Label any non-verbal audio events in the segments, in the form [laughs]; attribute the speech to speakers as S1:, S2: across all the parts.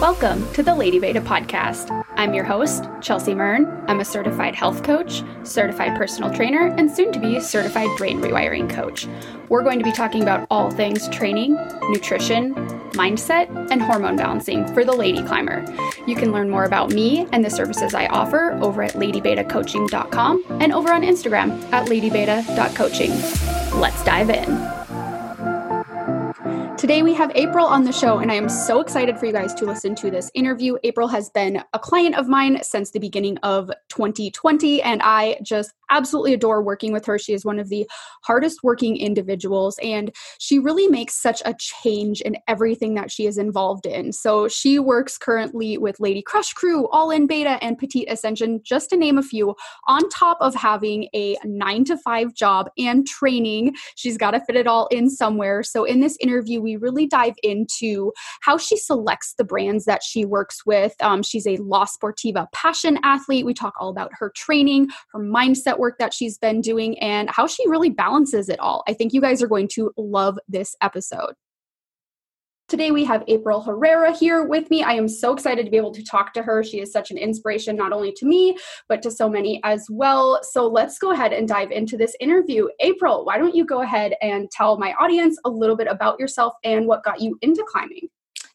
S1: Welcome to the Lady Beta podcast. I'm your host, Chelsea Mern. I'm a certified health coach, certified personal trainer, and soon to be certified brain rewiring coach. We're going to be talking about all things training, nutrition, mindset, and hormone balancing for the lady climber. You can learn more about me and the services I offer over at ladybetacoaching.com and over on Instagram at ladybeta.coaching. Let's dive in. Today we have April on the show, and I am so excited for you guys to listen to this interview. April has been a client of mine since the beginning of 2020, and I just absolutely adore working with her. She is one of the hardest working individuals, and she really makes such a change in everything that she is involved in. So she works currently with Lady Crush Crew, All in Beta, and Petite Ascension, just to name a few, on top of having a nine to five job and training. She's got to fit it all in somewhere. So in this interview, we really dive into how she selects the brands that she works with. Um, she's a La Sportiva passion athlete. We talk all about her training, her mindset work that she's been doing and how she really balances it all. I think you guys are going to love this episode. Today we have April Herrera here with me. I am so excited to be able to talk to her. She is such an inspiration, not only to me, but to so many as well. So let's go ahead and dive into this interview. April, why don't you go ahead and tell my audience a little bit about yourself and what got you into climbing?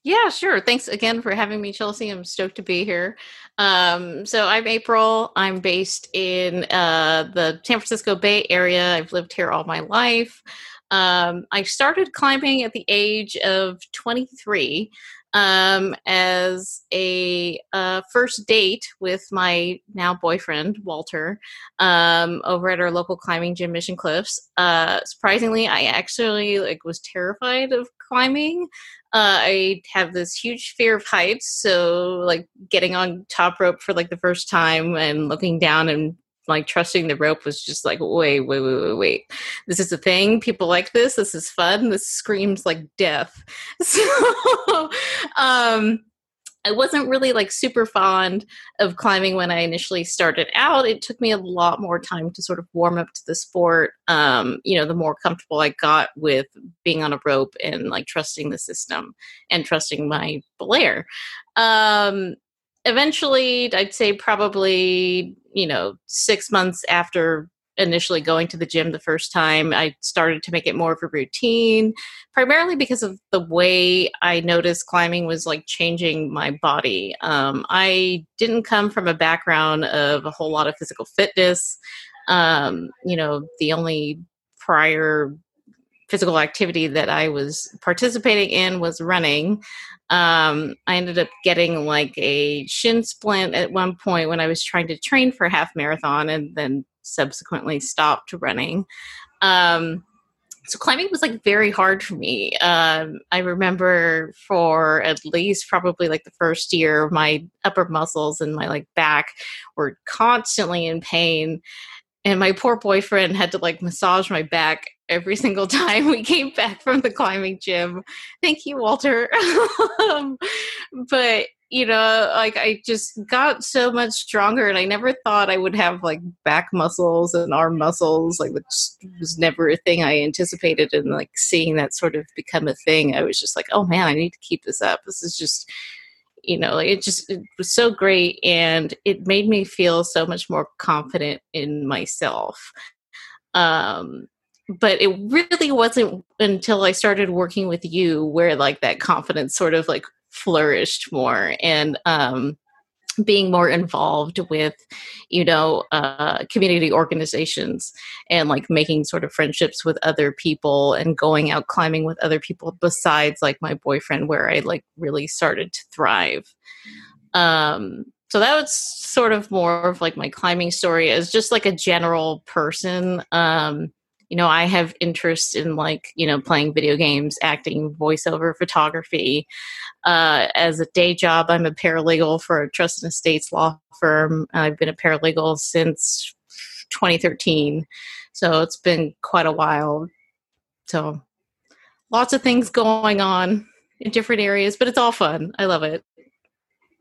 S2: Yeah, sure. Thanks again for having me, Chelsea. I'm stoked to be here. Um, so I'm April. I'm based in uh, the San Francisco Bay Area. I've lived here all my life. Um, I started climbing at the age of 23 um, as a uh, first date with my now boyfriend Walter um, over at our local climbing gym, Mission Cliffs. Uh, surprisingly, I actually like was terrified of climbing. Uh, I have this huge fear of heights, so like getting on top rope for like the first time and looking down and like trusting the rope was just like wait wait wait wait wait. This is a thing. People like this. This is fun. This screams like death. [laughs] So um I wasn't really like super fond of climbing when I initially started out. It took me a lot more time to sort of warm up to the sport. Um, you know, the more comfortable I got with being on a rope and like trusting the system and trusting my belayer. Um, eventually, I'd say probably, you know, six months after initially going to the gym the first time, I started to make it more of a routine, primarily because of the way I noticed climbing was like changing my body. Um, I didn't come from a background of a whole lot of physical fitness. Um, you know, the only prior physical activity that I was participating in was running. Um, I ended up getting like a shin splint at one point when I was trying to train for half marathon and then subsequently stopped running. Um, so climbing was like very hard for me. Um, I remember for at least probably like the first year, my upper muscles and my like back were constantly in pain, and my poor boyfriend had to like massage my back every [laughs] single time we came back from the climbing gym. Thank you, Walter. [laughs] um, but you know, like I just got so much stronger, and I never thought I would have like back muscles and arm muscles. Like, which was never a thing I anticipated. And like seeing that sort of become a thing, I was just like, oh man, I need to keep this up. This is just you know it just it was so great and it made me feel so much more confident in myself um but it really wasn't until i started working with you where like that confidence sort of like flourished more. And um being more involved with you know uh, community organizations and like making sort of friendships with other people and going out climbing with other people besides like my boyfriend where i like really started to thrive. Um so that was sort of more of like my climbing story as just like a general person. Um you know i have interest in like you know playing video games acting voiceover photography uh, as a day job i'm a paralegal for a trust and estates law firm. I've been a paralegal since 2013 so it's been quite a while. So lots of things going on in different areas but it's all fun. I love it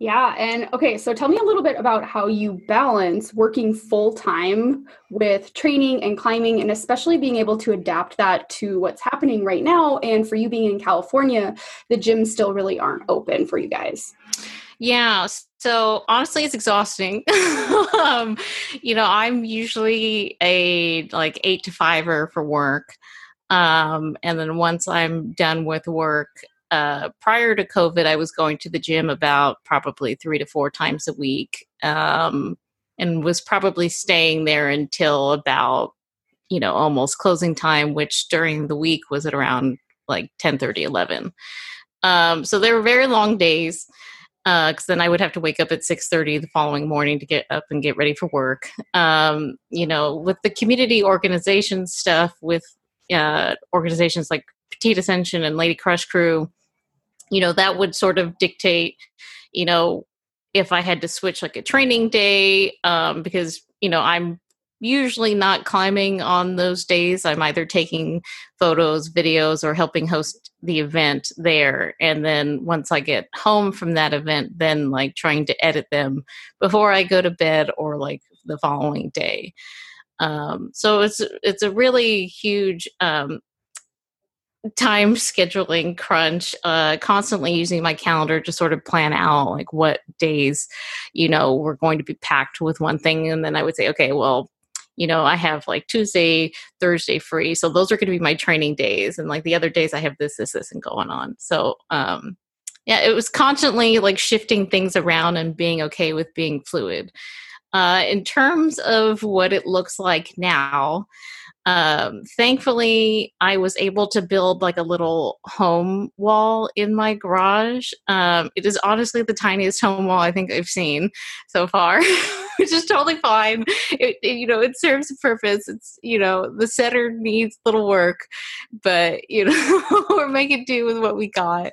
S1: Yeah. And okay, so tell me a little bit about how you balance working full time with training and climbing, and especially being able to adapt that to what's happening right now. And for you being in California, the gyms still really aren't open for you guys.
S2: Yeah. So honestly, it's exhausting. [laughs] um, you know, I'm usually a like eight to fiver for work. Um, and then once I'm done with work, uh, prior to COVID, I was going to the gym about probably three to four times a week, um, and was probably staying there until about you know almost closing time, which during the week was at around like 10 30 11 um, so they were very long days because uh, then I would have to wake up at six thirty the following morning to get up and get ready for work. Um, you know, with the community organization stuff, with uh, organizations like Petite Ascension and Lady Crush Crew, you know that would sort of dictate you know if i had to switch like a training day um, because you know i'm usually not climbing on those days. I'm either taking photos videos or helping host the event there. And then once i get home from that event then like trying to edit them before i go to bed or like the following day. Um, so it's it's a really huge um, time scheduling crunch uh constantly using my calendar to sort of plan out like what days you know we're going to be packed with one thing. And then i would say okay well you know i have like tuesday thursday free so those are going to be my training days and like the other days i have this this this and going on. So um yeah it was constantly like shifting things around and being okay with being fluid. Uh in terms of what it looks like now um, thankfully i was able to build like a little home wall in my garage. Um, it is honestly the tiniest home wall i think i've seen so far [laughs] which is totally fine. It, it, you know it serves a purpose. It's you know the setter needs little work but you [laughs] know we're making do with what we got.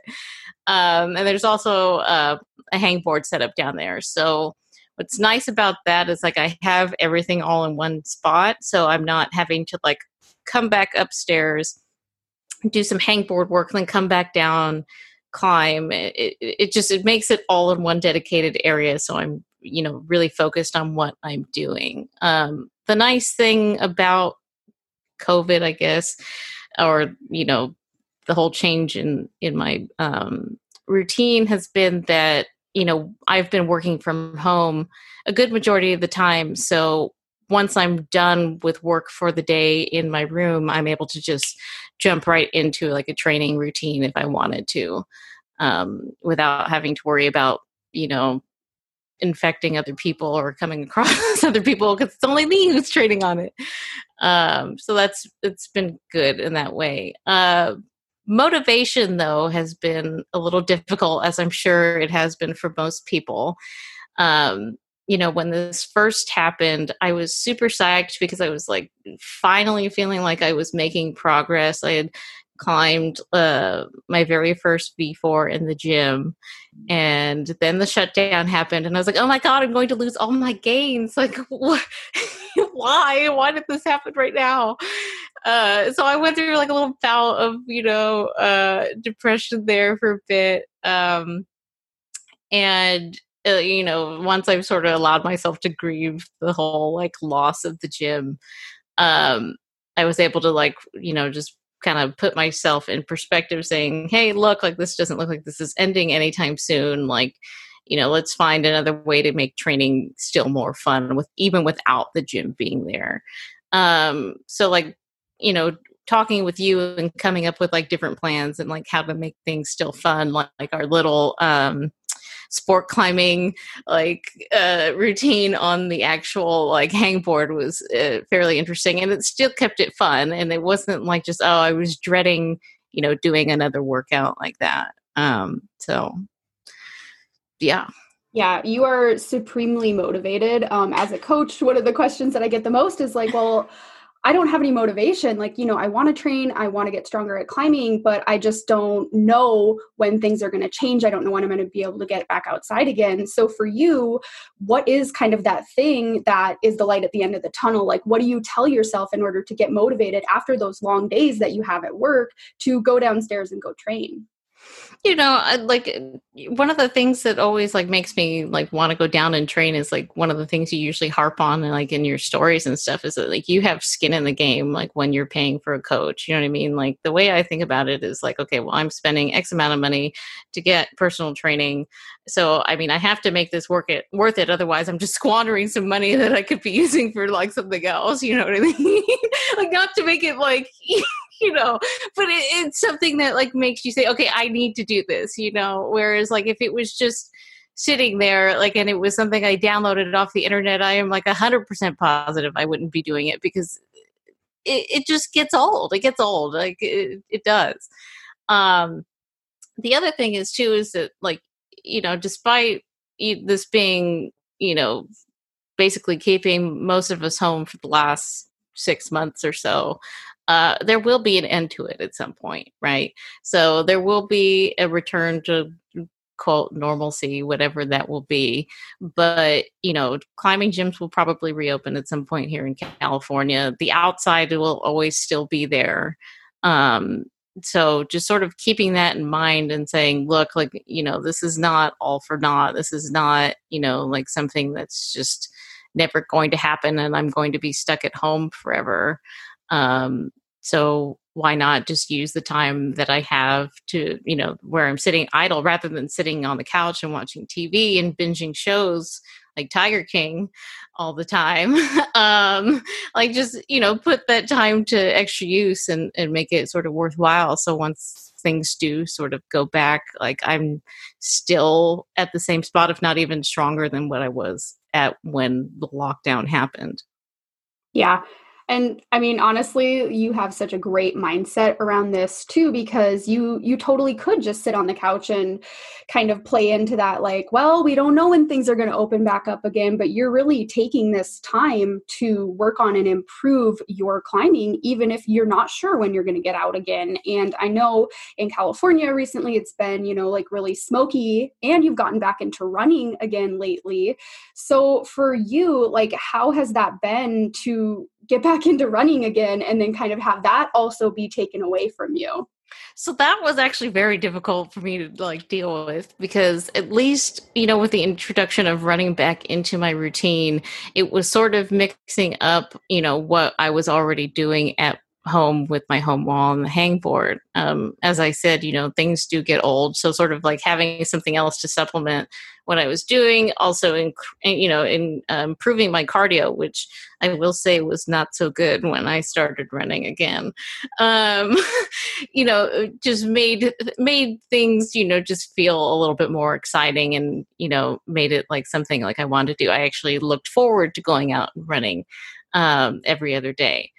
S2: Um, and there's also uh, a hangboard set up down there. So what's nice about that is like I have everything all in one spot, so I'm not having to like come back upstairs, do some hangboard work, then come back down, climb. It, it, just it makes it all in one dedicated area, so I'm you know really focused on what I'm doing. Um, the nice thing about COVID, I guess, or you know the whole change in in my um, routine has been that you know, I've been working from home a good majority of the time. So once I'm done with work for the day in my room, I'm able to just jump right into like a training routine if I wanted to, um, without having to worry about, you know, infecting other people or coming [laughs] across other people because it's only me who's training on it. Um, so that's it's been good in that way. Uh, Motivation, though, has been a little difficult, as I'm sure it has been for most people. Um, you know, when this first happened, I was super psyched because I was like finally feeling like I was making progress. I had climbed uh, my very first V4 in the gym. And then the shutdown happened, and I was like, oh my God, I'm going to lose all my gains. [laughs] Like, what? [laughs] why? Why did this happen right now? Uh, so I went through like a little bout of, you know, uh, depression there for a bit. Um, and uh, you know, once I've sort of allowed myself to grieve the whole like loss of the gym, um, I was able to like, you know, just kind of put myself in perspective saying, Hey, look, like this doesn't look like this is ending anytime soon. Like, you know, let's find another way to make training still more fun with even without the gym being there. Um, so like, you know, talking with you and coming up with like different plans and like how to make things still fun, like, like our little um sport climbing like uh, routine on the actual like hangboard was uh, fairly interesting and it still kept it fun and it wasn't like just oh i was dreading you know doing another workout like that um so yeah
S1: yeah, you are supremely motivated. Um, as a coach, one of the questions that I get the most is like, well, I don't have any motivation. Like, you know, I want to train, I want to get stronger at climbing, but I just don't know when things are going to change. I don't know when I'm going to be able to get back outside again. So, for you, what is kind of that thing that is the light at the end of the tunnel? Like, what do you tell yourself in order to get motivated after those long days that you have at work to go downstairs and go train?
S2: You know like one of the things that always like makes me like want to go down and train is like one of the things you usually harp on and like in your stories and stuff is that like you have skin in the game like when you're paying for a coach you know what i mean? Like the way i think about it is like okay well i'm spending x amount of money to get personal training so i mean i have to make this work it worth it otherwise i'm just [laughs] squandering some money that i could be [laughs] using for like something else you know what i mean? [laughs] Like not to make it like [laughs] you know but it, it's something that like makes you say okay i need to do this you know? Whereas like if it was just sitting there like and it was something i downloaded off the internet i am like 100% positive i wouldn't be doing it because it, it just gets old. It gets old. Like it, it does. Um the other thing is too is that like you know despite this being you know basically keeping most of us home for the last six months or so uh, there will be an end to it at some point, right? So there will be a return to quote normalcy, whatever that will be. But you know, climbing gyms will probably reopen at some point here in California. The outside will always still be there. Um, so just sort of keeping that in mind and saying, look, like you know, this is not all for naught. This is not you know like something that's just never going to happen, and I'm going to be stuck at home forever. Um, so why not just use the time that I have to, you know, where I'm sitting idle rather than sitting on the couch and watching TV and binging shows like Tiger King all the time. [laughs] um, like just, you know, put that time to extra use and, and make it sort of worthwhile. So once things do sort of go back, like I'm still at the same spot, if not even stronger than what I was at when the lockdown happened.
S1: Yeah. And I mean, honestly, you have such a great mindset around this too, because you you totally could just sit on the couch and kind of play into that, like, well, we don't know when things are going to open back up again, but you're really taking this time to work on and improve your climbing, even if you're not sure when you're going to get out again. And I know in California recently, it's been, you know, like really smoky, and you've gotten back into running again lately. So for you, like, how has that been to get back into running again and then kind of have that also be taken away from you
S2: so that was actually very difficult for me to like deal with because at least you know with the introduction of running back into my routine it was sort of mixing up you know what i was already doing at home with my home wall and the hangboard. Um, as I said, you know, things do get old. So sort of like having something else to supplement what I was doing, also in, you know, in uh, improving my cardio, which I will say was not so good when I started running again. Um, [laughs] you know, just made, made things, you know, just feel a little bit more exciting and, you know, made it like something like I wanted to do. I actually looked forward to going out and running um, every other day.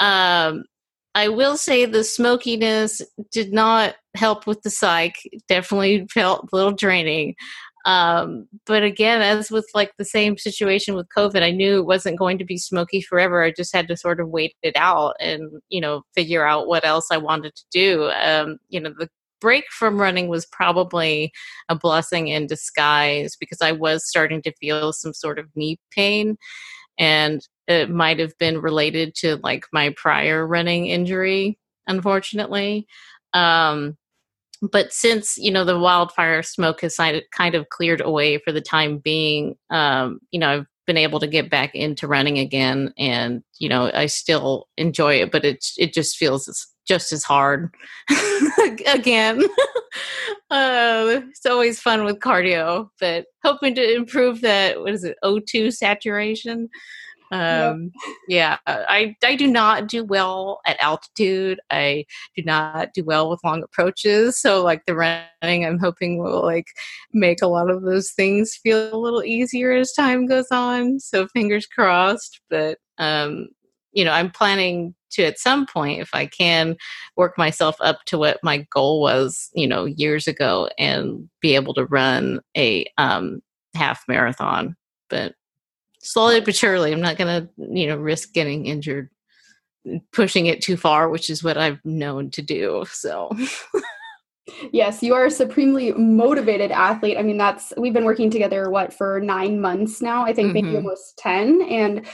S2: Um, I will say the smokiness did not help with the psych. Definitely felt a little draining. Um, but again, as with like the same situation with COVID, I knew it wasn't going to be smoky forever. I just had to sort of wait it out and, you know, figure out what else I wanted to do. Um, you know, the break from running was probably a blessing in disguise because I was starting to feel some sort of knee pain and it might have been related to like my prior running injury unfortunately um, but since you know the wildfire smoke has kind of cleared away for the time being um, you know i've been able to get back into running again and you know i still enjoy it but it it just feels just as hard [laughs] again. Uh, [laughs] it's always fun with cardio but hoping to improve that what is it o2 saturation um yep. yeah i i do not do well at altitude. I do not do well with long approaches. So like the running i'm hoping will like make a lot of those things feel a little easier as time goes on. So fingers crossed. But um you know i'm planning to at some point if i can work myself up to what my goal was you know years ago and be able to run a um half marathon. But slowly but surely. I'm not going to, you know, risk getting injured pushing it too far, which is what I've known to do. So.
S1: yes, you are a supremely motivated athlete. I mean, that's we've been working together what for 9 months now. I think mm-hmm. maybe almost 10 and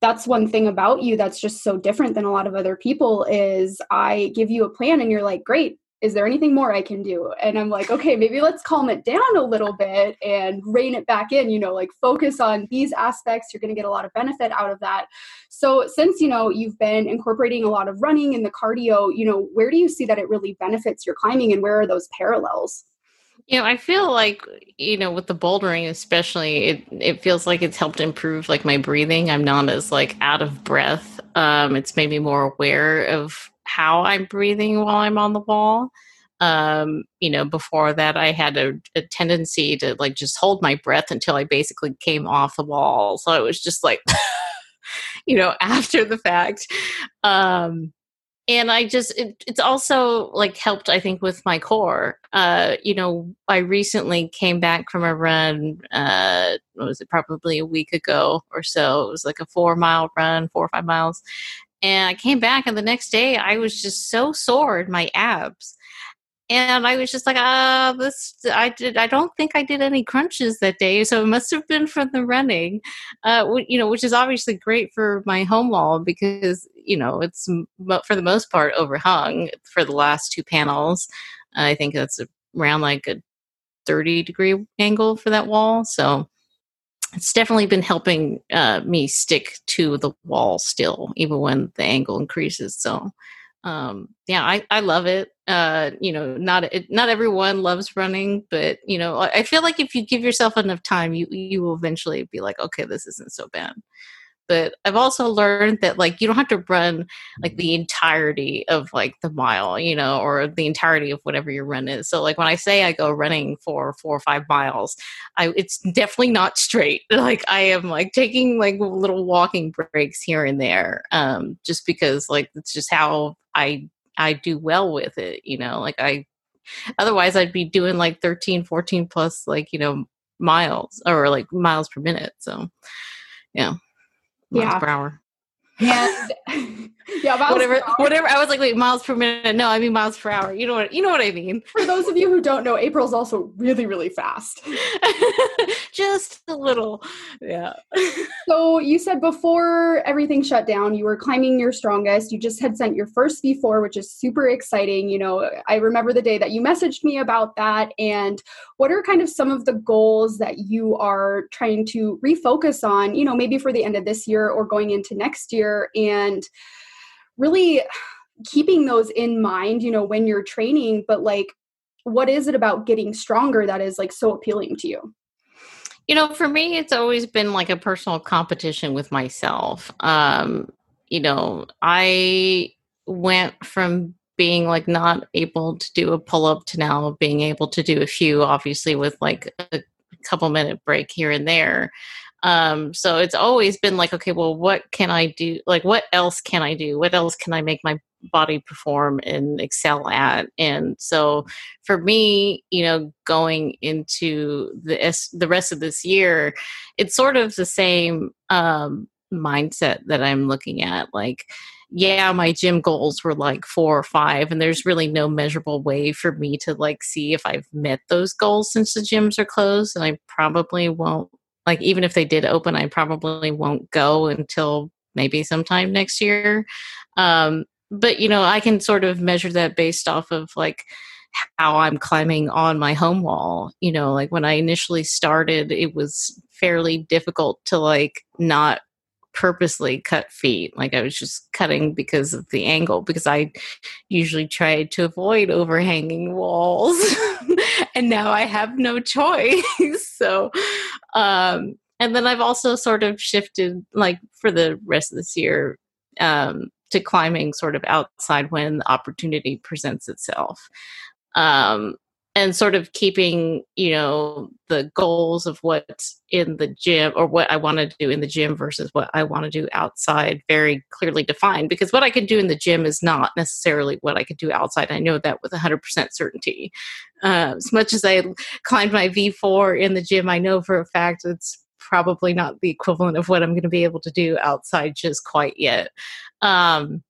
S1: that's one thing about you that's just so different than a lot of other people is I give you a plan and you're like, "Great, is there anything more I can do? And I'm like, okay, maybe let's calm it down a little bit and rein it back in, you know, like focus on these aspects. You're going to get a lot of benefit out of that. So, since, you know, you've been incorporating a lot of running and the cardio, you know, where do you see that it really benefits your climbing and where are those parallels?
S2: You know, I feel like, you know, with the bouldering especially, it it feels like it's helped improve like my breathing. I'm not as like out of breath. Um it's made me more aware of how I'm breathing while I'm on the wall. Um, you know, before that, I had a, a, tendency to like just hold my breath until I basically came off the wall. So it was just like, [laughs] you know, after the fact. Um, and I just, it, it's also like helped, I think, with my core. Uh, you know, I recently came back from a run, uh, was it probably a week ago or so? It was like a four mile run, four or five miles. And I came back, and the next day I was just so sore in my abs. And I was just like, ah, uh, this, I did, I don't think I did any crunches that day. So it must have been from the running, uh, you know, which is obviously great for my home wall because, you know, it's for the most part overhung for the last two panels. I think that's around like a 30 degree angle for that wall. So it's definitely been helping uh, me stick to the wall still, even when the angle increases. So, um, yeah, I, I love it. Uh, you know, not it, not everyone loves running, but you know, I feel like if you give yourself enough time, you you will eventually be like, okay, this isn't so bad but I've also learned that like you don't have to run like the entirety of like the mile, you know, or the entirety of whatever your run is. So like when I say I go running for four or five miles, I it's definitely not straight. [laughs] Like I am like taking like little walking breaks here and there, um, just because like it's just how I I do well with it, you know, like I otherwise I'd be doing like 13, 14 plus like, you know, miles or like miles per minute. So yeah yeah. per hour.
S1: And [laughs]
S2: yeah, whatever, whatever. I was like, wait, miles per minute? No, I mean miles per hour. You know what? You know what I mean.
S1: For those of you who don't know, April's also really, really fast. [laughs]
S2: Just a little, yeah. [laughs]
S1: so you said before everything shut down, you were climbing your strongest. You just had sent your first V4, which is super exciting. You know, I remember the day that you messaged me about that. And what are kind of some of the goals that you are trying to refocus on? You know, maybe for the end of this year or going into next year, and really keeping those in mind, you know, when you're training, but like, what is it about getting stronger that is like so appealing to you?
S2: You know, for me, it's always been like a personal competition with myself. Um, you know, I went from being like not able to do a pull up to now being able to do a few, obviously, with like a couple minute break here and there. Um, so it's always been like, okay, well, what can I do? Like, what else can I do? What else can I make my body perform and excel at? And so for me, you know, going into the the rest of this year, it's sort of the same um, mindset that I'm looking at. Like, yeah, my gym goals were like four or five, and there's really no measurable way for me to like see if I've met those goals since the gyms are closed, and I probably won't like even if they did open i probably won't go until maybe sometime next year. Um, but you know i can sort of measure that based off of like how i'm climbing on my home wall you know like when i initially started it was fairly difficult to like not purposely cut feet. Like i was just cutting because of the angle because i usually tried to avoid overhanging walls. [laughs] And now i have no choice. [laughs] So um and then i've also sort of shifted like for the rest of this year um to climbing sort of outside when the opportunity presents itself. Um and sort of keeping you know the goals of what's in the gym or what i want to do in the gym versus what i want to do outside very clearly defined because what i can do in the gym is not necessarily what i could do outside. I know that with 100% certainty. Uh, as much as i climbed my v4 in the gym i know for a fact it's probably not the equivalent of what i'm going to be able to do outside just quite yet. Um,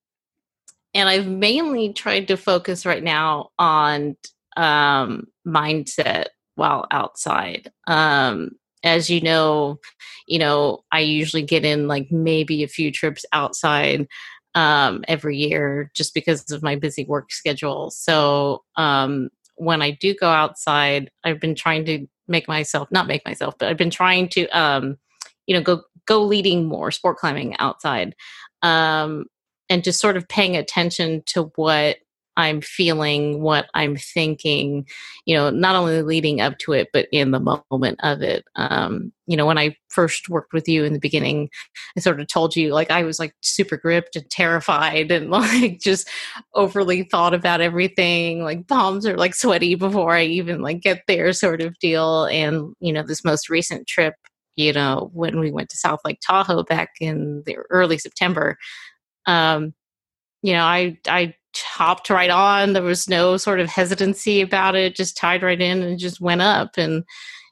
S2: and I've mainly tried to focus right now on um, mindset while outside. Um, as you know, you know, I usually get in like maybe a few trips outside um, every year just because of my busy work schedule. So um, when I do go outside, I've been trying to make myself not make myself, but I've been trying to um, you know go go leading more sport climbing outside um, and just sort of paying attention to what I'm feeling, what I'm thinking, you know, not only leading up to it, but in the moment of it. Um, you know, when I first worked with you in the beginning, I sort of told you like I was like super gripped and terrified and [laughs] like just overly thought about everything. Like palms are like sweaty before I even like get there, sort of deal. And, you know, this most recent trip, you know, when we went to South Lake Tahoe back in the early September, um, you know, I I hopped right on. There was no sort of hesitancy about it, just tied right in and just went up. And,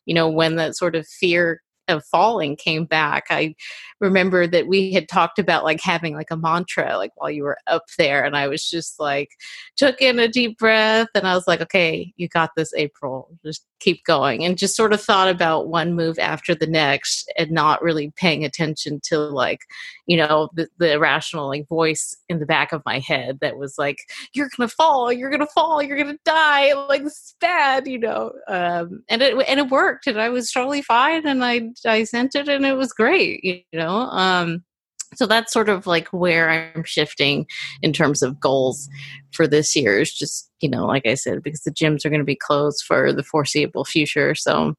S2: you know, when that sort of fear of falling came back, I remember that we had talked about like having like a mantra like while you were up there. And I was just like, took in a deep breath and I was like, okay, you got this, April. Just keep going. And just sort of thought about one move after the next and not really paying attention to like, you know, the, the irrational like voice in the back of my head that was like, you're going to fall, you're going to fall, you're going to die. Like, this is bad, you know? Um, and it, and it worked and I was totally fine. And I, I sent it and it was great, you know? Um, so that's sort of like where I'm shifting in terms of goals for this year. Is just you know, like I said, because the gyms are going to be closed for the foreseeable future. So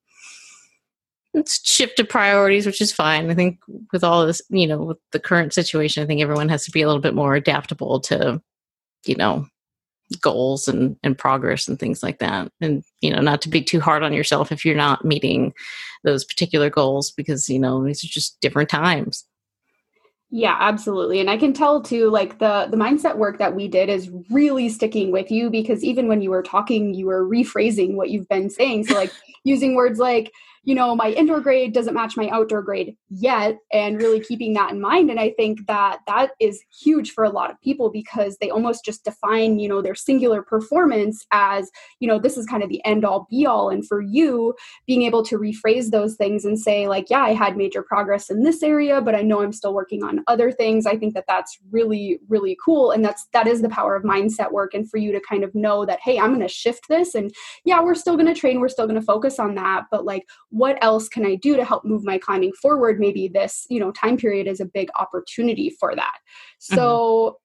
S2: it's shifted priorities, which is fine. I think with all this, you know, with the current situation, I think everyone has to be a little bit more adaptable to, you know, goals and, and progress and things like that. And, you know, not to be too hard on yourself if you're not meeting those particular goals because, you know, these are just different times.
S1: Yeah, absolutely. And I can tell too like the the mindset work that we did is really sticking with you because even when you were talking you were rephrasing what you've been saying. So like [laughs] using words like you know, my indoor grade doesn't match my outdoor grade yet, and really keeping that in mind. And I think that that is huge for a lot of people because they almost just define, you know, their singular performance as, you know, this is kind of the end all be all. And for you, being able to rephrase those things and say, like, yeah, I had major progress in this area, but I know I'm still working on other things. I think that that's really, really cool. And that's, that is the power of mindset work. And for you to kind of know that, hey, I'm going to shift this. And yeah, we're still going to train, we're still going to focus on that. But like, what else can I do to help move my climbing forward? Maybe this, you know, time period is a big opportunity for that. So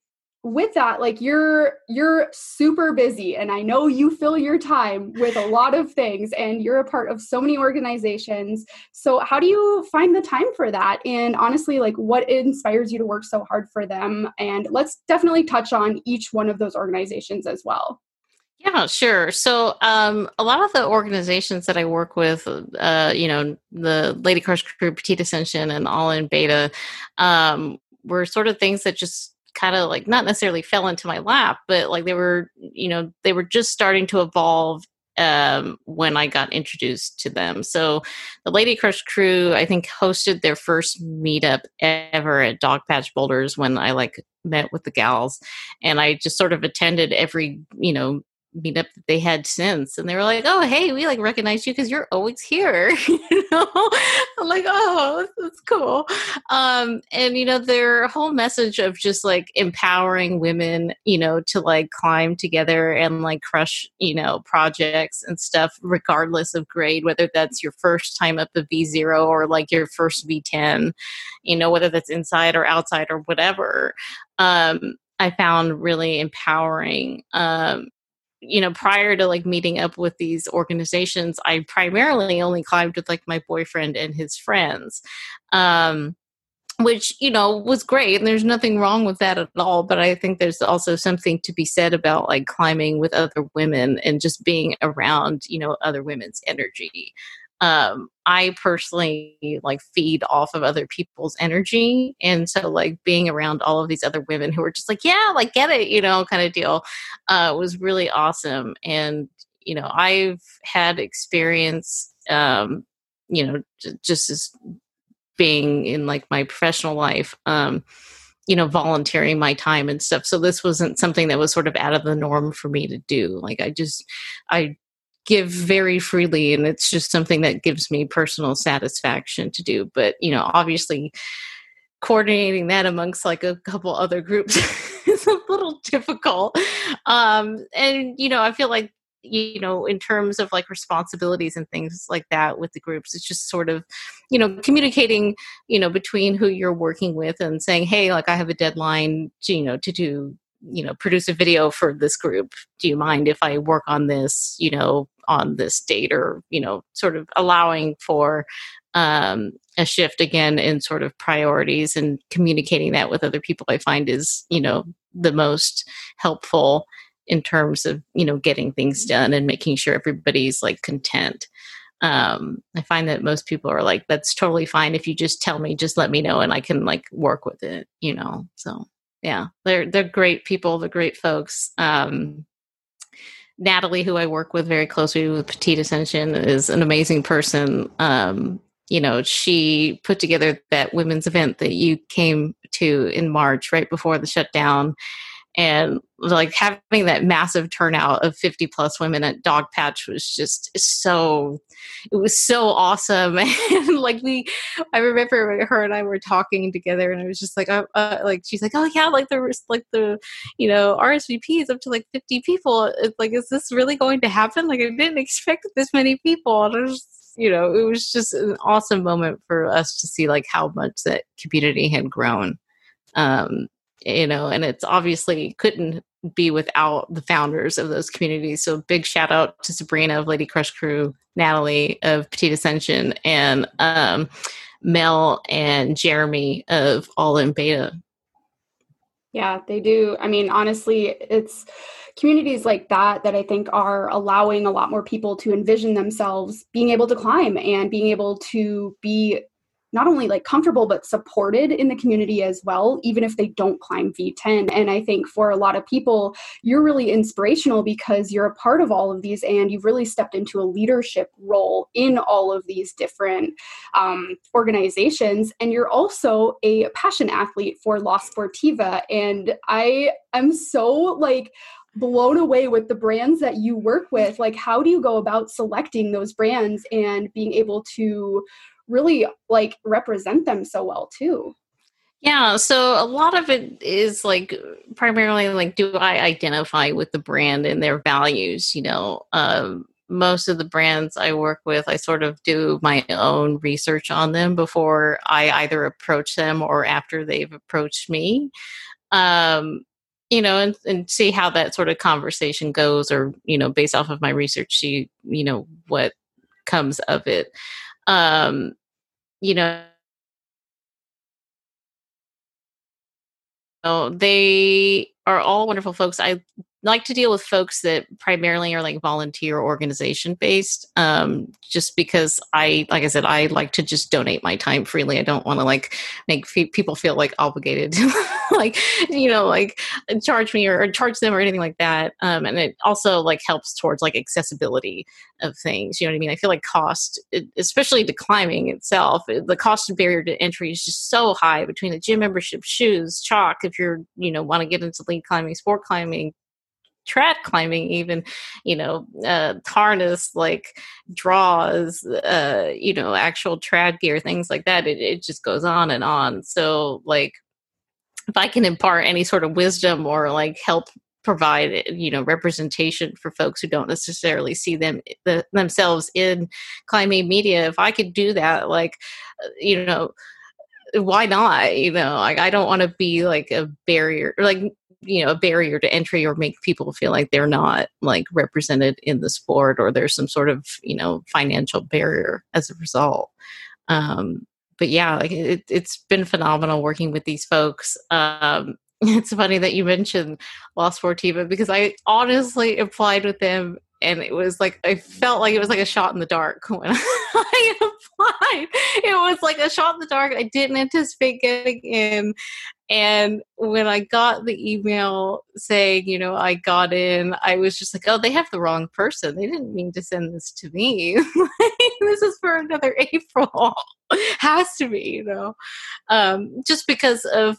S1: mm-hmm. with that, like you're you're super busy and I know you fill your time with a lot of things and you're a part of so many organizations. So how do you find the time for that? And honestly, like what inspires you to work so hard for them? And let's definitely touch on each one of those organizations as well.
S2: Yeah, sure. So, um, a lot of the organizations that I work with, uh, you know, the Lady Crush Crew, Petite Ascension, and All in Beta, um, were sort of things that just kind of like not necessarily fell into my lap, but like they were, you know, they were just starting to evolve um, when I got introduced to them. So the Lady Crush crew, I think, hosted their first meetup ever at Dogpatch Boulders when I like met with the gals, and I just sort of attended every you know meetup that they had since and they were like oh hey we like recognize you because you're always here [laughs] you know i'm like oh that's cool um and you know their whole message of just like empowering women you know to like climb together and like crush you know projects and stuff regardless of grade whether that's your first time up the v0 or like your first v10 you know whether that's inside or outside or whatever um I found really empowering. Um, you know, prior to like meeting up with these organizations, I primarily only climbed with like my boyfriend and his friends. Um, which you know was great and there's nothing wrong with that at all but i think there's also something to be said about like climbing with other women and just being around you know other women's energy um i personally like feed off of other people's energy and so like being around all of these other women who were just like yeah like get it you know kind of deal uh was really awesome and you know i've had experience um you know j- just as being in like my professional life um you know volunteering my time and stuff so this wasn't something that was sort of out of the norm for me to do like i just i give very freely and it's just something that gives me personal satisfaction to do but you know obviously coordinating that amongst like a couple other groups [laughs] is a little difficult. Um, and you know, I feel like you know in terms of like responsibilities and things like that with the groups it's just sort of you know communicating you know between who you're working with and saying hey like i have a deadline to, you know to do you know produce a video for this group. Do you mind if i work on this you know on this date or you know sort of allowing for um, a shift again in sort of priorities and communicating that with other people i find is you know the most helpful in terms of you know getting things done and making sure everybody's like content. Um i find that most people are like that's totally fine. If you just tell me just let me know and i can like work with it you know so yeah they're they're great people they're great folks. Um natalie who i work with very closely with petite ascension is an amazing person. Um you know she put together that women's event that you came to in march right before the shutdown and like having that massive turnout of 50 plus women at Dogpatch was just so it was so awesome. [laughs] And like we i remember her and i were talking together and i was just like uh, uh, like she's like oh yeah like there was like the you know rsvp is up to like 50 people. It's like is this really going to happen? Like i didn't expect this many people. And i was you know it was just an awesome moment for us to see like how much that community had grown. Um you know, and it's obviously couldn't be without the founders of those communities. So big shout out to Sabrina of Lady Crush Crew, Natalie of Petite Ascension, and um, Mel and Jeremy of All in Beta.
S1: Yeah, they do. I mean, honestly, it's communities like that that I think are allowing a lot more people to envision themselves being able to climb and being able to be not only like comfortable but supported in the community as well even if they don't climb v10 and i think for a lot of people you're really inspirational because you're a part of all of these and you've really stepped into a leadership role in all of these different um, organizations. And you're also a passion athlete for la sportiva. And i am so like blown away with the brands that you work with. Like how do you go about selecting those brands and being able to really like represent them so well too.
S2: Yeah, so a lot of it is like primarily like do I identify with the brand and their values, you know. Um most of the brands I work with, I sort of do my own research on them before I either approach them or after they've approached me. Um, you know, and, and see how that sort of conversation goes, or, you know, based off of my research, see, you know, what comes of it um, you know, they are all wonderful folks. I like to deal with folks that primarily are like volunteer organization based um, just because i like i said i like to just donate my time freely. I don't want to like make f- people feel like obligated [laughs] like you know like charge me or, or, charge them or anything like that. Um, and it also like helps towards like accessibility of things you know what i mean? I feel like cost especially to climbing itself the cost barrier to entry is just so high between the gym membership shoes chalk if you're you know want to get into lead climbing sport climbing trad climbing even you know uh, harness like draws uh, you know actual trad gear things like that it, it just goes on and on. So like if i can impart any sort of wisdom or like help provide you know representation for folks who don't necessarily see them the, themselves in climbing media if i could do that like you know why not? You know like i don't want to be like a barrier like you know a barrier to entry or make people feel like they're not like represented in the sport or there's some sort of you know financial barrier as a result um but yeah like it, it's been phenomenal working with these folks um [laughs] it's funny that you mentioned La Sportiva because I honestly applied with them and it was like I felt like it was like a shot in the dark [laughs] when I applied. It was like a shot in the dark. I didn't anticipate getting in, and when I got the email saying, you know, I got in, I was just like, oh, they have the wrong person. They didn't mean to send this to me. [laughs] this is for another [laughs] April. Has to be, you know, um, just because of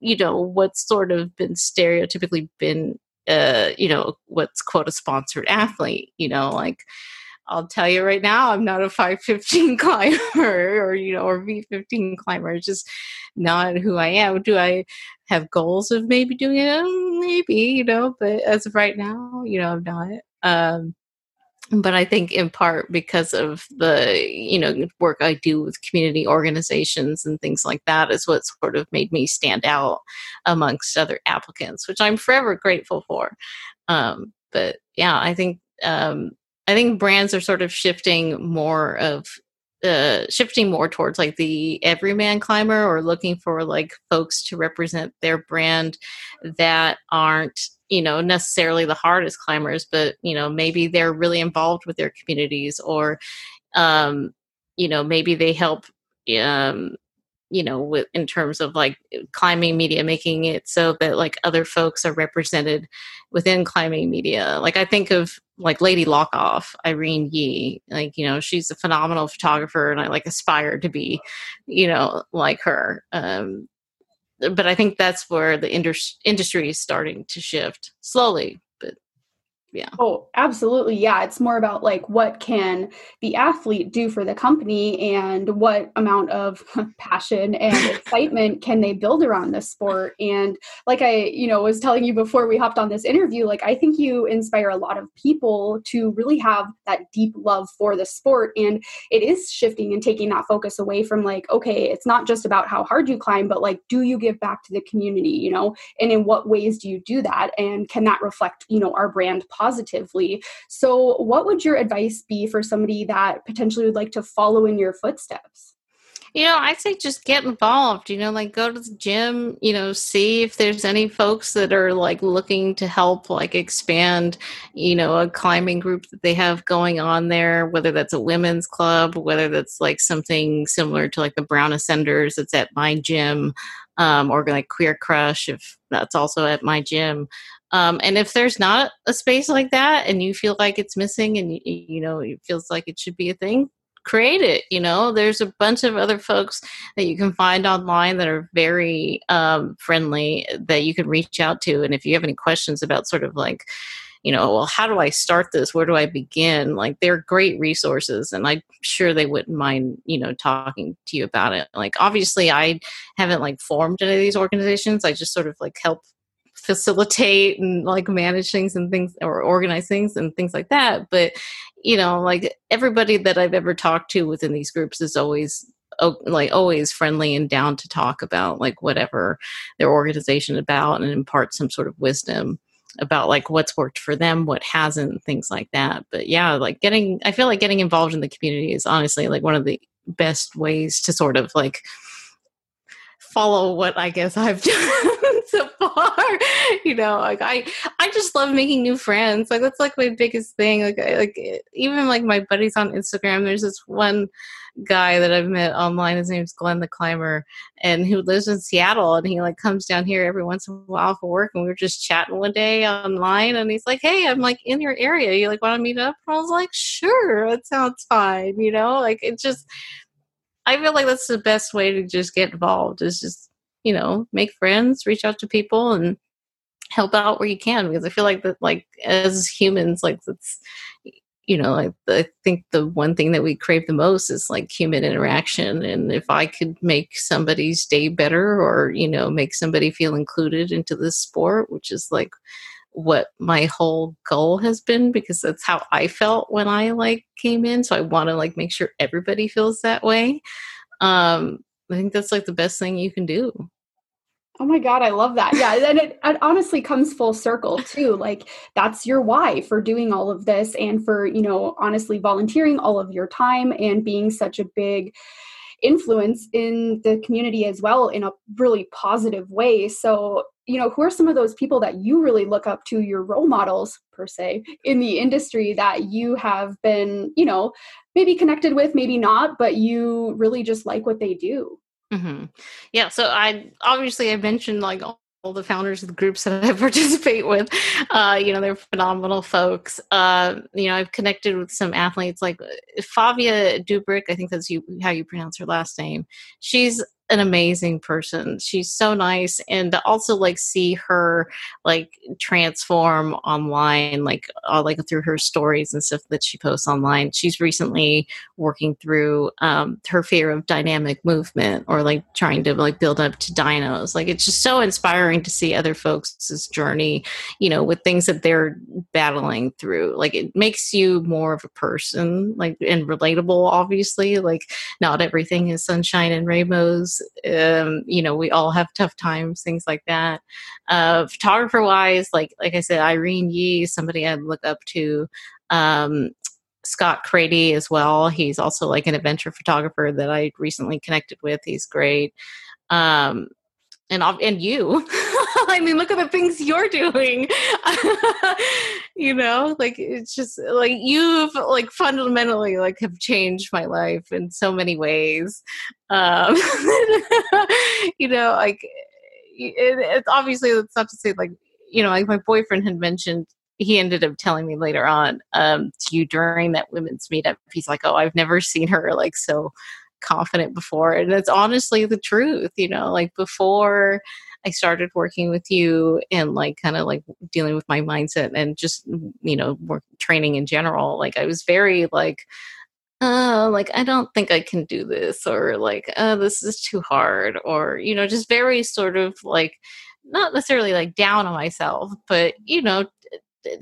S2: you know what's sort of been stereotypically been uh, you know, what's quote a sponsored athlete, you know, like I'll tell you right now, I'm not a 515 [laughs] climber or, you know, or V15 climber. It's just not who I am. Do I have goals of maybe doing it? Um, maybe, you know, but as of right now, you know, I'm not. Um, but I think in part because of the you know work I do with community organizations and things like that is what sort of made me stand out amongst other applicants, which I'm forever grateful for. Um, but yeah, I think um, I think brands are sort of shifting more of uh, shifting more towards like the everyman climber or looking for like folks to represent their brand that aren't you know necessarily the hardest climbers but you know maybe they're really involved with their communities or um you know maybe they help um you know with in terms of like climbing media making it so that like other folks are represented within climbing media. Like i think of like lady lockoff irene yee like you know she's a phenomenal photographer and i like aspire to be you know like her. Um but i think that's where the indus- industry is starting to shift slowly yeah
S1: oh absolutely yeah it's more about like what can the athlete do for the company and what amount of [laughs] passion and [laughs] excitement can they build around this sport and like i you know was telling you before we hopped on this interview like i think you inspire a lot of people to really have that deep love for the sport and it is shifting and taking that focus away from like okay it's not just about how hard you climb but like do you give back to the community you know and in what ways do you do that and can that reflect you know our brand positively. So, what would your advice be for somebody that potentially would like to follow in your footsteps?
S2: You know, I say just get involved, you know, like go to the gym, you know, see if there's any folks that are like looking to help like expand, you know, a climbing group that they have going on there, whether that's a women's club, whether that's like something similar to like the Brown Ascenders that's at my gym, um, or like Queer Crush if that's also at my gym. Um, and if there's not a space like that and you feel like it's missing and you, you know it feels like it should be a thing create it you know? There's a bunch of other folks that you can find online that are very um, friendly that you can reach out to. And if you have any questions about sort of like you know well how do i start this? Where do i begin? Like they're great resources and i'm sure they wouldn't mind you know talking to you about it. Like obviously i haven't like formed any of these organizations. I just sort of like help facilitate and like manage things and things or organize things and things like that but you know like everybody that i've ever talked to within these groups is always like always friendly and down to talk about like whatever their organization about and impart some sort of wisdom about like what's worked for them what hasn't things like that. But yeah like getting i feel like getting involved in the community is honestly like one of the best ways to sort of like follow what i guess i've [laughs] done [laughs] so far you know like i i just love making new friends. Like that's like my biggest thing. Like I, like even like my buddies on instagram there's this one guy that i've met online. His name's glenn the climber and who lives in seattle and he like comes down here every once in a while for work and we were just chatting one day online and he's like hey i'm like in your area. You like want to meet up? And i was like sure that sounds fine you know? Like it just I feel like that's the best way to just get involved is just you know, make friends, reach out to people and help out where you can because I feel like that like as humans like that's you know I think the one thing that we crave the most is like human interaction and if I could make somebody's day better or you know make somebody feel included into this sport which is like what my whole goal has been because that's how I felt when I like came in so I want to like make sure everybody feels that way. Um I think that's like the best thing you can do.
S1: Oh my God, I love that. Yeah. And it, it, honestly comes full circle too. Like that's your why for doing all of this and for, you know, honestly volunteering all of your time and being such a big influence in the community as well in a really positive way. So, you know, who are some of those people that you really look up to, your role models per se, in the industry that you have been, you know, maybe connected with, maybe not, but you really just like what they do?
S2: Mm-hmm. Yeah. So I obviously I mentioned like all, the founders of the groups that [laughs] I participate with. Uh, you know, they're phenomenal folks. Uh, you know, I've connected with some athletes like uh, Favia Dubrick. I think that's you how you pronounce her last name. She's an amazing person. She's so nice. And to also like see her like transform online, like uh, like through her stories and stuff that she posts online. She's recently working through um, her fear of dynamic movement or like trying to like build up to dynos. Like it's just so inspiring to see other folks' journey, you know, with things that they're battling through. Like it makes you more of a person, like and relatable, obviously. Like not everything is sunshine and rainbows um, you know we all have tough times things like that. Uh, photographer wise like like i said irene yee somebody i'd look up to um, scott crady as well. He's also like an adventure photographer that i recently connected with. He's great. Um, and and you [laughs] [laughs] i mean look at the things you're doing. [laughs] You know like it's just like you've like fundamentally like have changed my life in so many ways. Um [laughs] you know like it, it's obviously it's not to say like you know like my boyfriend had mentioned he ended up telling me later on um to you during that women's meetup. He's like oh i've never seen her like so confident before. And it's honestly the truth you know like before i started working with you and like kind of like dealing with my mindset and just mm, you know work training in general like i was very like oh like i don't think i can do this or like oh this is too hard or you know just very sort of like not necessarily like down on myself but you know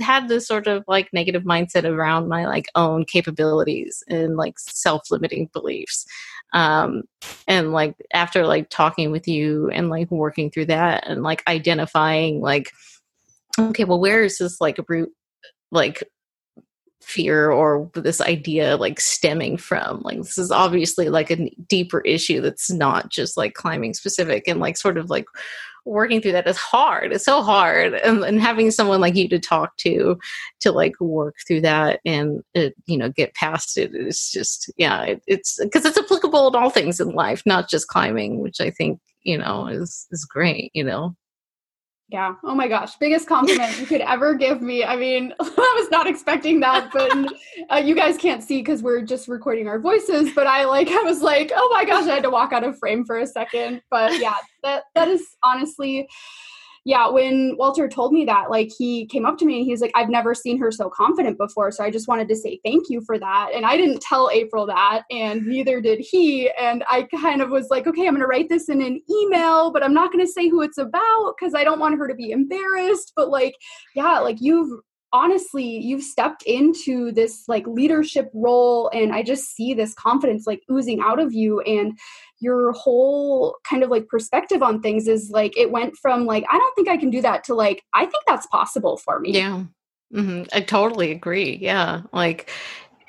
S2: had this sort of like negative mindset around my like own capabilities and like self-limiting beliefs um and like after like talking with you and like working through that and like identifying like okay well where is this like root like fear or this idea like stemming from? Like this is obviously like a deeper issue that's not just like climbing specific and like sort of like working through that is hard. It's so hard, and, and, having someone like you to talk to, to like work through that and you know get past it is just yeah, it, it's because it's applicable in all things in life, not just climbing, which I think you know is is great. You know.
S1: Yeah. Oh my gosh. Biggest compliment you could ever give me. I mean, [laughs] I was not expecting that, but uh, you guys can't see because we're just recording our voices. But I like, [laughs] I was like, oh my gosh, I had to walk out of frame for a second. But yeah, that that is honestly yeah, when Walter told me that, like he came up to me and he was like, I've never seen her so confident before. So I just wanted to say thank you for that. And I didn't tell April that, and neither did he. And I kind of was like, okay, I'm going to write this in an email, but I'm not going to say who it's about because I don't want her to be embarrassed. But like, yeah, like you've honestly you've stepped into this like leadership role and i just see this confidence like oozing out of you and your whole kind of like perspective on things is like it went from like i don't think i can do that to like i think that's possible for me.
S2: Yeah. Mm-hmm. i totally agree. Yeah. Like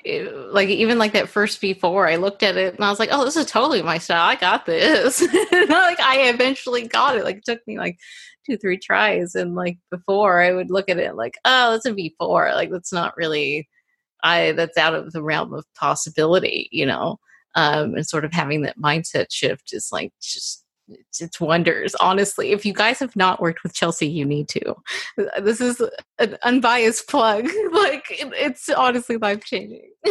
S2: it, like even like that first before i looked at it and i was like oh this is totally my style. I got this. [laughs] Like i eventually got it. Like it took me like two three tries and like before i would look at it like oh that's a v4 like that's not really i that's out of the realm of possibility you know um, and sort of having that mindset shift is like just it's, wonders honestly. If you guys have not worked with chelsea you need to. This is an unbiased plug. [laughs] Like it, it's honestly life changing [laughs]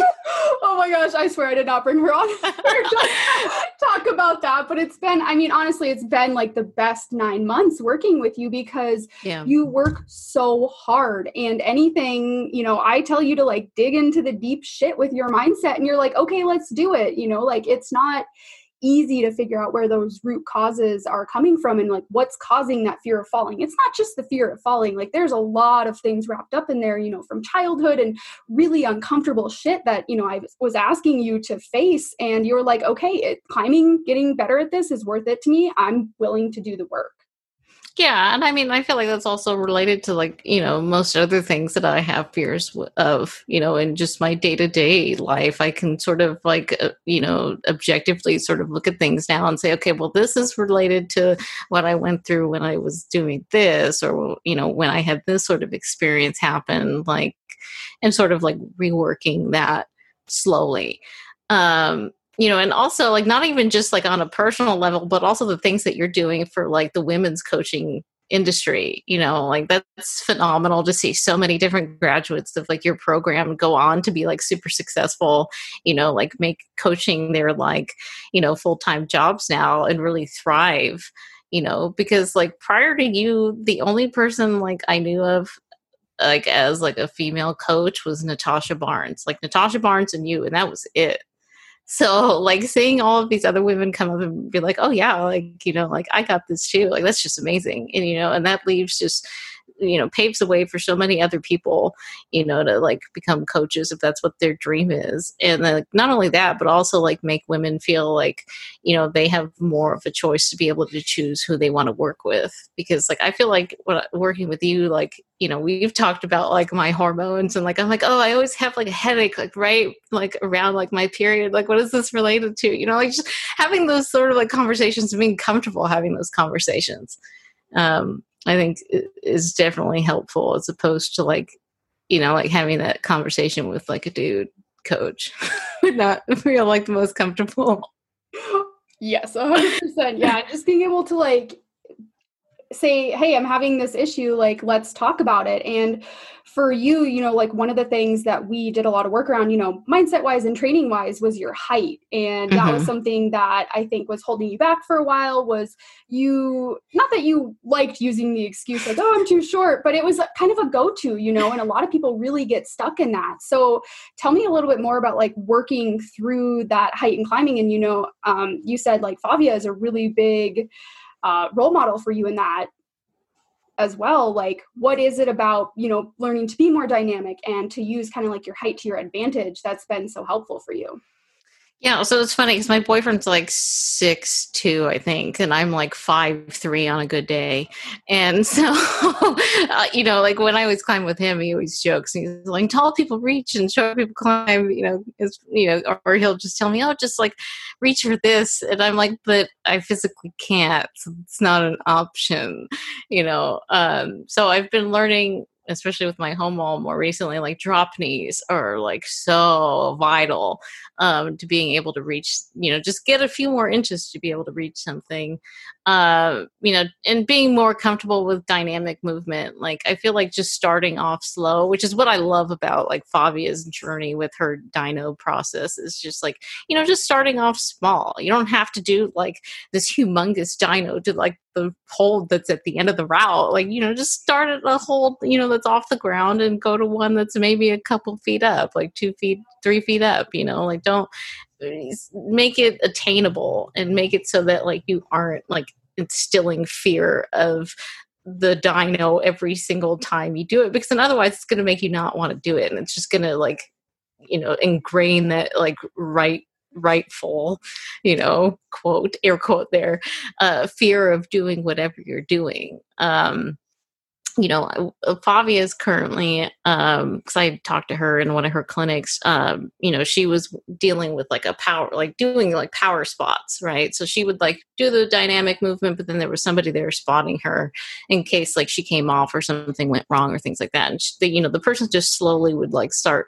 S1: oh my gosh i swear i did not bring her on [laughs] talk about that but it's been i mean honestly it's been like the best nine months working with you because yeah. you work so hard and anything you know i tell you to like dig into the deep shit with your mindset and you're like okay let's do it you know like it's not easy to figure out where those root causes are coming from and like what's causing that fear of falling. It's not just the fear of falling, like there's a lot of things wrapped up in there, you know, from childhood and really uncomfortable shit that, you know, I was asking you to face. And you're like, okay, it, climbing, getting better at this is worth it to me. I'm willing to do the work.
S2: Yeah, and I mean, I feel like that's also related to like you know most other things that I have fears of. You know, in just my day to day life, I can sort of like uh, you know objectively sort of look at things now and say, okay, well, this is related to what I went through when I was doing this, or you know, when I had this sort of experience happen, like, and sort of like reworking that slowly. Um, you know and also like not even just like on a personal level but also the things that you're doing for like the women's coaching industry you know like that's phenomenal to see so many different graduates of like your program go on to be like super successful you know like make coaching their like you know full-time jobs now and really thrive you know because like prior to you the only person like i knew of like as like a female coach was natasha barnes like natasha barnes and you and that was it so [laughs] like seeing all of these other women come up and be like oh yeah like you know like i got this too like that's just amazing and you know and that leaves just you know paves the way for so many other people you know to like become coaches if that's what their dream is. And like not only that but also like make women feel like you know they have more of a choice to be able to choose who they want to work with. Because like i feel like when working with you like you know we've talked about like my hormones and like i'm like oh i always have like a headache like right like around like my period. Like what is this related to? You know like just having those sort of like conversations and being comfortable having those conversations. Um I think is definitely helpful as opposed to like, you know, like having that conversation with like a dude coach [laughs] would not [laughs] feel like the most comfortable.
S1: Yes, 100%. Yeah, just being able to like say, hey, I'm having this issue, like, let's talk about it. And for you, you know, like one of the things that we did a lot of work around, you know, mindset wise and training wise was your height. And that mm-hmm. was something that I think was holding you back for a while was you, not that you liked using the excuse like, oh, I'm too short, but it was kind of a go to, you know, and a lot of people really get stuck in that. So tell me a little bit more about like working through that height and climbing. And, you know, um, you said like Favia is a really big, uh, role model for you in that as well like what is it about you know learning to be more dynamic and to use kind of like your height to your advantage that's been so helpful for you
S2: yeah, so it's funny because my boyfriend's like six two, I think, and I'm like five three on a good day. And [laughs] so, uh, you know, like when I always climb with him, he always jokes. and He's like, "Tall people reach and short people climb." You know, is you know, or, he'll just tell me, "Oh, just like reach for this," and I'm like, "But I physically can't. So it's not an option." You know, um, so I've been learning especially with my home wall more recently, like drop knees are like so vital um, to being able to reach, you know, just get a few more inches to be able to reach something. Uh, you know, and being more comfortable with dynamic movement. Like I feel like just starting off slow, which is what I love about like Favia's journey with her dyno process is just like, you know, just starting off small. You don't have to do like this humongous dyno to like the hold that's at the end of the route. Like, you know, just start at a hold, you know, that's off the ground and go to one that's maybe a couple feet up, like two feet, three feet up, you know, like don't make it attainable and make it so that like you aren't like instilling fear of the dyno every single time you do it because then otherwise it's going to make you not want to do it and it's just going to like you know ingrain that like right rightful, you know, quote, air quote there, uh, fear of doing whatever you're doing. Um, you know, uh, Favia is currently, um, because I talked to her in one of her clinics, um, you know, she was dealing with like a power, like doing like power spots, right? So she would like do the dynamic movement, but then there was somebody there spotting her in case like she came off or something went wrong or things like that. And she, the, you know, the person just slowly would like start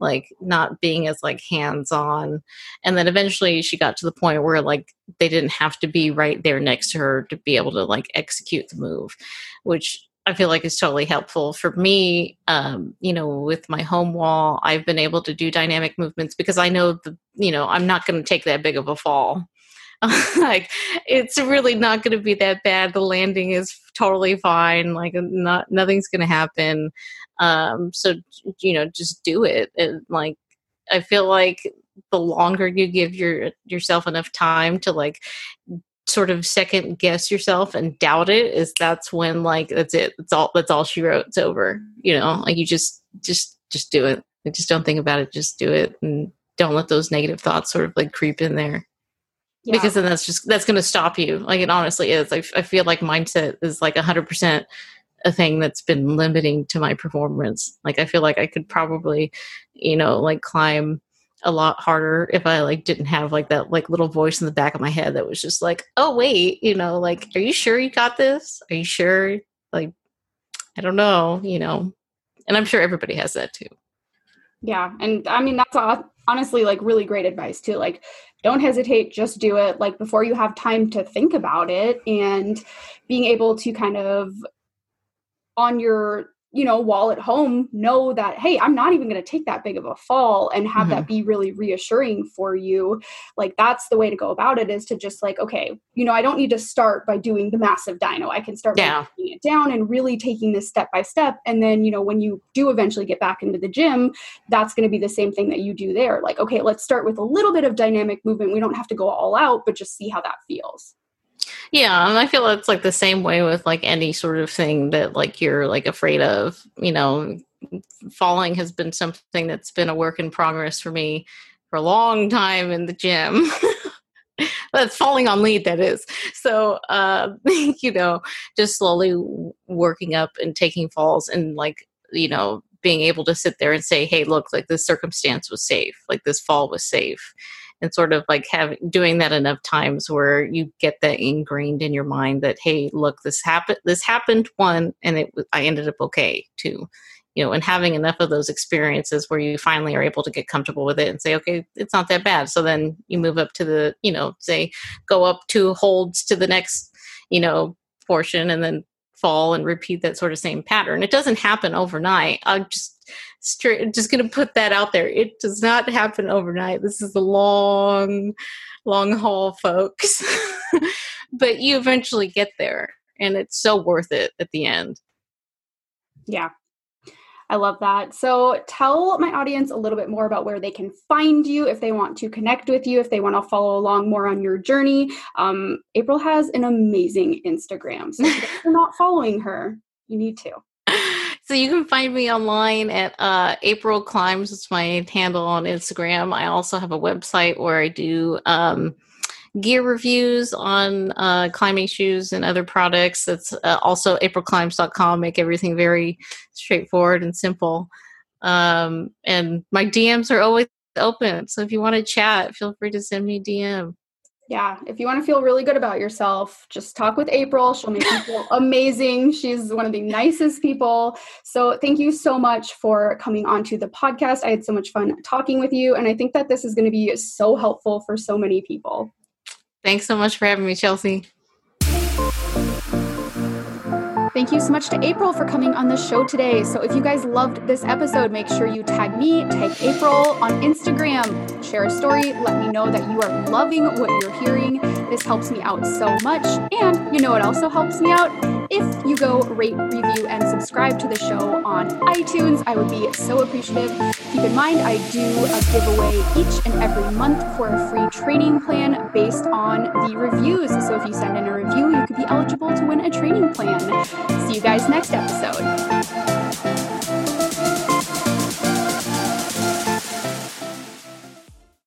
S2: like not being as like hands on and then eventually she got to the point where like they didn't have to be right there next to her to be able to like execute the move which I feel like is totally helpful for me. Um, you know, with my home wall, I've been able to do dynamic movements because I know the, you know, I'm not going to take that big of a fall. [laughs] like, it's really not going to be that bad. The landing is totally fine. Like, not nothing's going to happen. Um, so you know, just do it. And like, I feel like the longer you give your yourself enough time to like sort of second guess yourself and doubt it is that's when like that's it that's all that's all she wrote it's over you know? Like you just just just do it. Like, just don't think about it just do it and don't let those negative thoughts sort of like creep in there. Yeah. because then that's just that's going to stop you. Like it honestly is. I, I feel like mindset is like 100% a thing that's been limiting to my performance. Like i feel like i could probably you know like climb a lot harder if I like didn't have like that like little voice in the back of my head that was just like, "Oh wait, you know, like are you sure you got this? Are you sure?" Like I don't know, you know. And I'm sure everybody has that too.
S1: Yeah, and I mean that's honestly like really great advice too like don't hesitate just do it like before you have time to think about it and being able to kind of on your you know, while at home, know that, hey, I'm not even going to take that big of a fall and have mm-hmm. that be really reassuring for you. Like, that's the way to go about it is to just like, okay, you know, I don't need to start by doing the massive dyno. I can start yeah. by it down and really taking this step by step. And then, you know, when you do eventually get back into the gym, that's going to be the same thing that you do there. Like, okay, let's start with a little bit of dynamic movement. We don't have to go all out, but just see how that feels.
S2: Yeah, and I feel it's like the same way with like any sort of thing that like you're like afraid of. You know, falling has been something that's been a work in progress for me for a long time in the gym. [laughs] that's falling on lead that is so uh [laughs] you know just slowly working up and taking falls and like you know being able to sit there and say hey look like this circumstance was safe like this fall was safe and sort of like having doing that enough times where you get that ingrained in your mind that hey look this happened this happened one and it i ended up okay too. You know and having enough of those experiences where you finally are able to get comfortable with it and say okay it's not that bad. So then you move up to the you know say go up two holds to the next you know portion and then fall and repeat that sort of same pattern. It doesn't happen overnight. I just straight just going to put that out there it does not happen overnight this is a long long haul folks [laughs] but you eventually get there and it's so worth it at the end
S1: yeah I love that. So, tell my audience a little bit more about where they can find you if they want to connect with you, if they want to follow along more on your journey. Um, April has an amazing Instagram. So, if you're not following her, you need to.
S2: So you can find me online at uh, April Climbs. It's my handle on Instagram. I also have a website where I do um, gear reviews on uh, climbing shoes and other products. That's uh, also aprilclimbs.com. Make everything very straightforward and simple. Um, and my DMs are always open. So if you want to chat, feel free to send me a DM
S1: yeah, if you want to feel really good about yourself, just talk with April. She'll make you feel [laughs] amazing. She's one of the nicest people. So, thank you so much for coming onto the podcast. I had so much fun talking with you, and I think that this is going to be so helpful for so many people.
S2: Thanks so much for having me, Chelsea.
S1: Thank you so much to April for coming on the show today. So, if you guys loved this episode, make sure you tag me, tag April on Instagram, share a story, let me know that you are loving what you're hearing. This helps me out so much. And you know what also helps me out? If you go rate, review, and subscribe to the show on iTunes, I would be so appreciative. Keep in mind, I do a giveaway each and every month for a free training plan based on the reviews. So if you send in a review, you could be eligible to win a training plan. See you guys next episode.